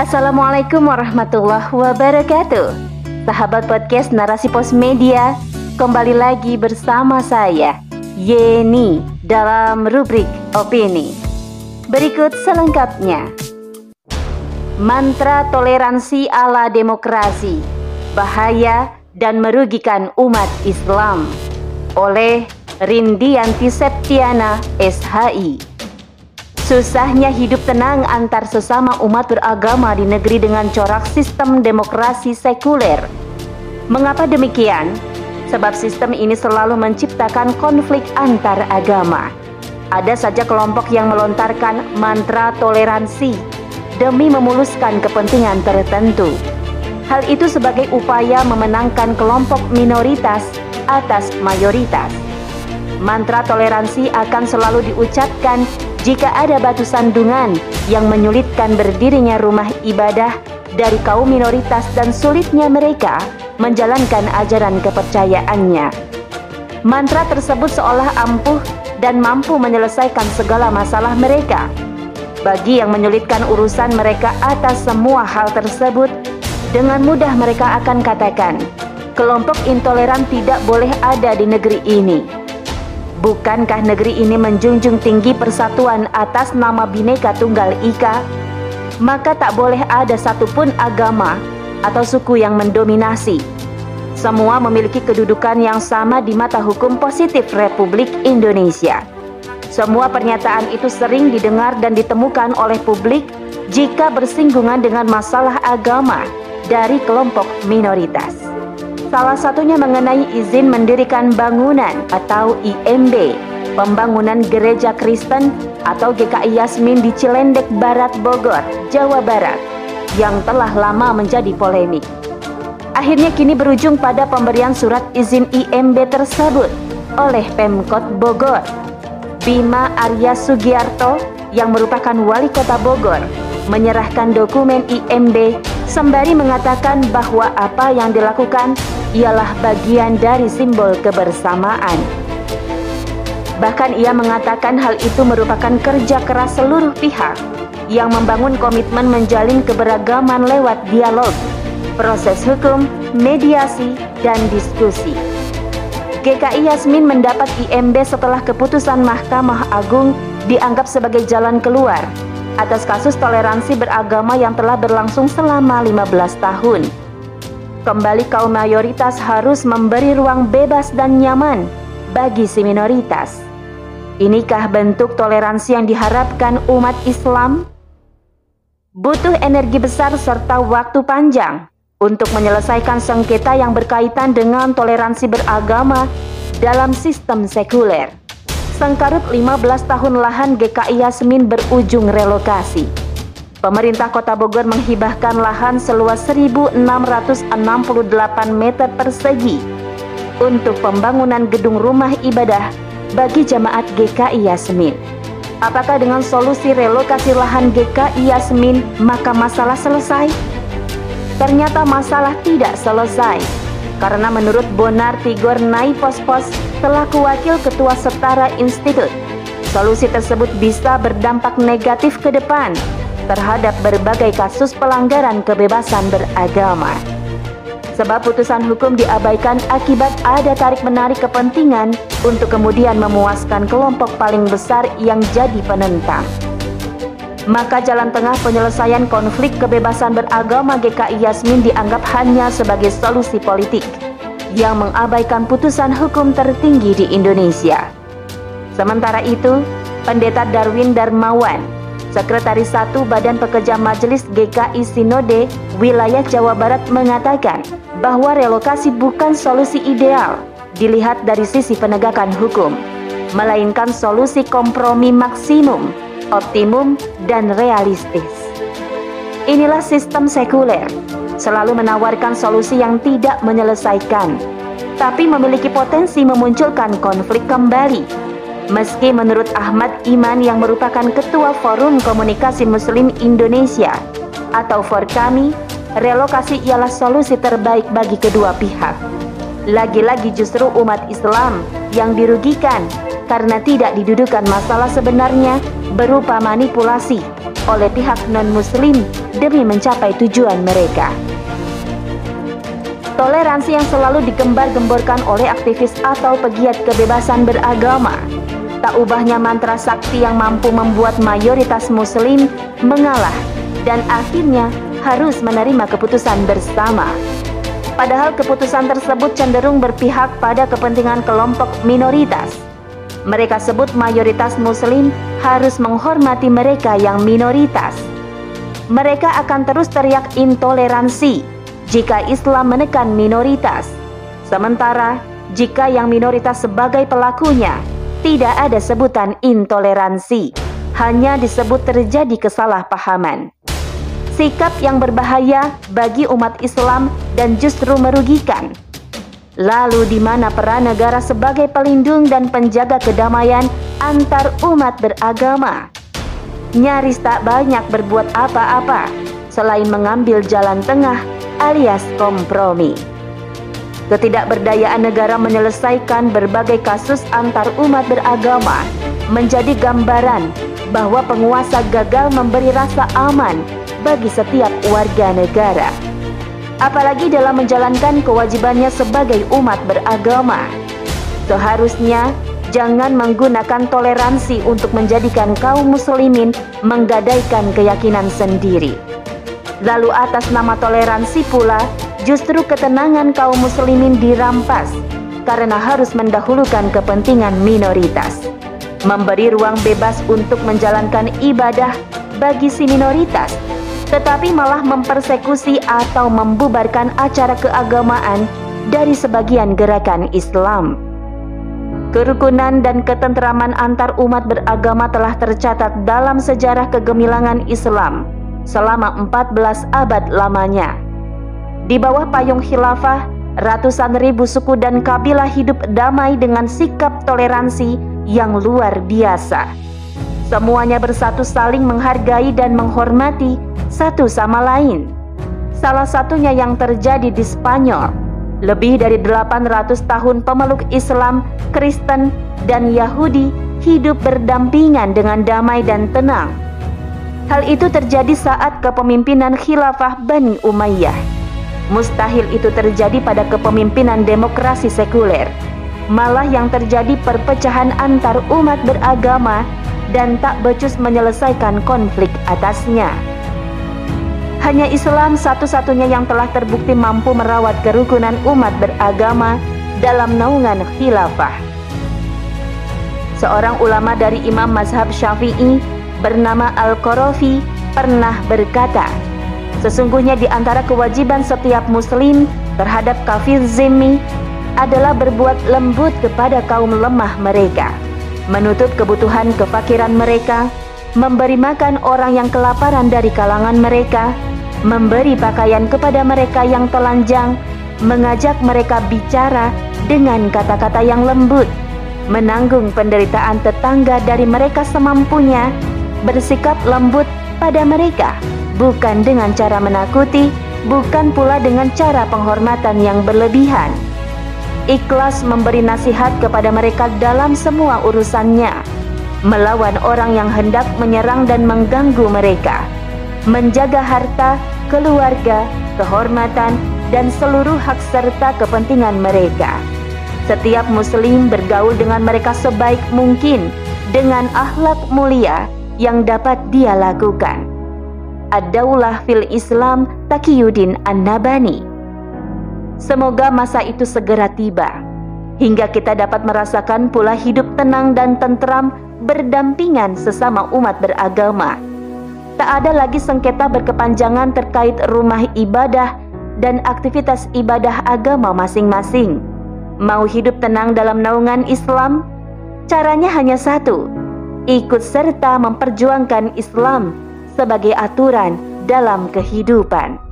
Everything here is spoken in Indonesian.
Assalamualaikum warahmatullahi wabarakatuh. Sahabat podcast Narasi Pos Media, kembali lagi bersama saya Yeni dalam rubrik opini. Berikut selengkapnya. Mantra toleransi ala demokrasi, bahaya dan merugikan umat Islam oleh Rindianti Septiana SHI. Susahnya hidup tenang antar sesama umat beragama di negeri dengan corak sistem demokrasi sekuler. Mengapa demikian? Sebab sistem ini selalu menciptakan konflik antar agama. Ada saja kelompok yang melontarkan mantra toleransi demi memuluskan kepentingan tertentu. Hal itu sebagai upaya memenangkan kelompok minoritas atas mayoritas. Mantra toleransi akan selalu diucapkan jika ada batu sandungan yang menyulitkan berdirinya rumah ibadah dari kaum minoritas dan sulitnya mereka menjalankan ajaran kepercayaannya. Mantra tersebut seolah ampuh dan mampu menyelesaikan segala masalah mereka. Bagi yang menyulitkan urusan mereka atas semua hal tersebut, dengan mudah mereka akan katakan, kelompok intoleran tidak boleh ada di negeri ini Bukankah negeri ini menjunjung tinggi persatuan atas nama Bhinneka Tunggal Ika? Maka tak boleh ada satupun agama atau suku yang mendominasi. Semua memiliki kedudukan yang sama di mata hukum positif Republik Indonesia. Semua pernyataan itu sering didengar dan ditemukan oleh publik jika bersinggungan dengan masalah agama dari kelompok minoritas. Salah satunya mengenai izin mendirikan bangunan atau IMB, pembangunan gereja Kristen atau GKI Yasmin di Cilendek Barat Bogor, Jawa Barat, yang telah lama menjadi polemik. Akhirnya kini berujung pada pemberian surat izin IMB tersebut oleh Pemkot Bogor. Bima Arya Sugiarto yang merupakan wali kota Bogor menyerahkan dokumen IMB sembari mengatakan bahwa apa yang dilakukan ialah bagian dari simbol kebersamaan. Bahkan ia mengatakan hal itu merupakan kerja keras seluruh pihak yang membangun komitmen menjalin keberagaman lewat dialog, proses hukum, mediasi, dan diskusi. GKI Yasmin mendapat IMB setelah keputusan Mahkamah Agung dianggap sebagai jalan keluar atas kasus toleransi beragama yang telah berlangsung selama 15 tahun. Kembali kaum mayoritas harus memberi ruang bebas dan nyaman bagi si minoritas. Inikah bentuk toleransi yang diharapkan umat Islam? Butuh energi besar serta waktu panjang untuk menyelesaikan sengketa yang berkaitan dengan toleransi beragama dalam sistem sekuler. Sengkarut 15 tahun lahan GKI Yasmin berujung relokasi Pemerintah Kota Bogor menghibahkan lahan seluas 1.668 meter persegi untuk pembangunan gedung rumah ibadah bagi jamaat GKI Yasmin. Apakah dengan solusi relokasi lahan GKI Yasmin maka masalah selesai? Ternyata masalah tidak selesai karena menurut Bonar Tigor Naipospos selaku wakil ketua setara institut, solusi tersebut bisa berdampak negatif ke depan terhadap berbagai kasus pelanggaran kebebasan beragama. Sebab putusan hukum diabaikan akibat ada tarik-menarik kepentingan untuk kemudian memuaskan kelompok paling besar yang jadi penentang. Maka jalan tengah penyelesaian konflik kebebasan beragama GKI Yasmin dianggap hanya sebagai solusi politik yang mengabaikan putusan hukum tertinggi di Indonesia. Sementara itu, Pendeta Darwin Darmawan Sekretaris 1 Badan Pekerja Majelis GKI Sinode Wilayah Jawa Barat mengatakan bahwa relokasi bukan solusi ideal dilihat dari sisi penegakan hukum, melainkan solusi kompromi maksimum, optimum, dan realistis. Inilah sistem sekuler, selalu menawarkan solusi yang tidak menyelesaikan, tapi memiliki potensi memunculkan konflik kembali Meski menurut Ahmad Iman yang merupakan Ketua Forum Komunikasi Muslim Indonesia atau Forkami, relokasi ialah solusi terbaik bagi kedua pihak. Lagi-lagi justru umat Islam yang dirugikan karena tidak didudukan masalah sebenarnya berupa manipulasi oleh pihak non-muslim demi mencapai tujuan mereka. Toleransi yang selalu digembar-gemborkan oleh aktivis atau pegiat kebebasan beragama tak ubahnya mantra sakti yang mampu membuat mayoritas muslim mengalah dan akhirnya harus menerima keputusan bersama. Padahal keputusan tersebut cenderung berpihak pada kepentingan kelompok minoritas. Mereka sebut mayoritas muslim harus menghormati mereka yang minoritas. Mereka akan terus teriak intoleransi jika Islam menekan minoritas. Sementara jika yang minoritas sebagai pelakunya tidak ada sebutan intoleransi, hanya disebut terjadi kesalahpahaman sikap yang berbahaya bagi umat Islam dan justru merugikan. Lalu di mana peran negara sebagai pelindung dan penjaga kedamaian antar umat beragama? Nyaris tak banyak berbuat apa-apa selain mengambil jalan tengah alias kompromi. Ketidakberdayaan negara menyelesaikan berbagai kasus antar umat beragama menjadi gambaran bahwa penguasa gagal memberi rasa aman bagi setiap warga negara. Apalagi dalam menjalankan kewajibannya sebagai umat beragama. Seharusnya jangan menggunakan toleransi untuk menjadikan kaum muslimin menggadaikan keyakinan sendiri. Lalu atas nama toleransi pula, justru ketenangan kaum muslimin dirampas karena harus mendahulukan kepentingan minoritas. Memberi ruang bebas untuk menjalankan ibadah bagi si minoritas tetapi malah mempersekusi atau membubarkan acara keagamaan dari sebagian gerakan Islam. Kerukunan dan ketentraman antar umat beragama telah tercatat dalam sejarah kegemilangan Islam selama 14 abad lamanya. Di bawah payung khilafah, ratusan ribu suku dan kabilah hidup damai dengan sikap toleransi yang luar biasa. Semuanya bersatu saling menghargai dan menghormati satu sama lain. Salah satunya yang terjadi di Spanyol. Lebih dari 800 tahun pemeluk Islam, Kristen, dan Yahudi hidup berdampingan dengan damai dan tenang. Hal itu terjadi saat kepemimpinan khilafah Bani Umayyah. Mustahil itu terjadi pada kepemimpinan demokrasi sekuler. Malah yang terjadi perpecahan antar umat beragama dan tak becus menyelesaikan konflik atasnya. Hanya Islam satu-satunya yang telah terbukti mampu merawat kerukunan umat beragama dalam naungan khilafah. Seorang ulama dari Imam Mazhab Syafi'i bernama Al-Qarafi pernah berkata, Sesungguhnya di antara kewajiban setiap muslim terhadap kafir zimmi adalah berbuat lembut kepada kaum lemah mereka, menutup kebutuhan kefakiran mereka, memberi makan orang yang kelaparan dari kalangan mereka, memberi pakaian kepada mereka yang telanjang, mengajak mereka bicara dengan kata-kata yang lembut, menanggung penderitaan tetangga dari mereka semampunya, bersikap lembut pada mereka, bukan dengan cara menakuti, bukan pula dengan cara penghormatan yang berlebihan. Ikhlas memberi nasihat kepada mereka dalam semua urusannya, melawan orang yang hendak menyerang dan mengganggu mereka menjaga harta, keluarga, kehormatan, dan seluruh hak serta kepentingan mereka. Setiap muslim bergaul dengan mereka sebaik mungkin dengan akhlak mulia yang dapat dia lakukan. Ad-Daulah fil Islam Taqiyuddin An-Nabani. Semoga masa itu segera tiba hingga kita dapat merasakan pula hidup tenang dan tentram berdampingan sesama umat beragama tak ada lagi sengketa berkepanjangan terkait rumah ibadah dan aktivitas ibadah agama masing-masing. Mau hidup tenang dalam naungan Islam? Caranya hanya satu, ikut serta memperjuangkan Islam sebagai aturan dalam kehidupan.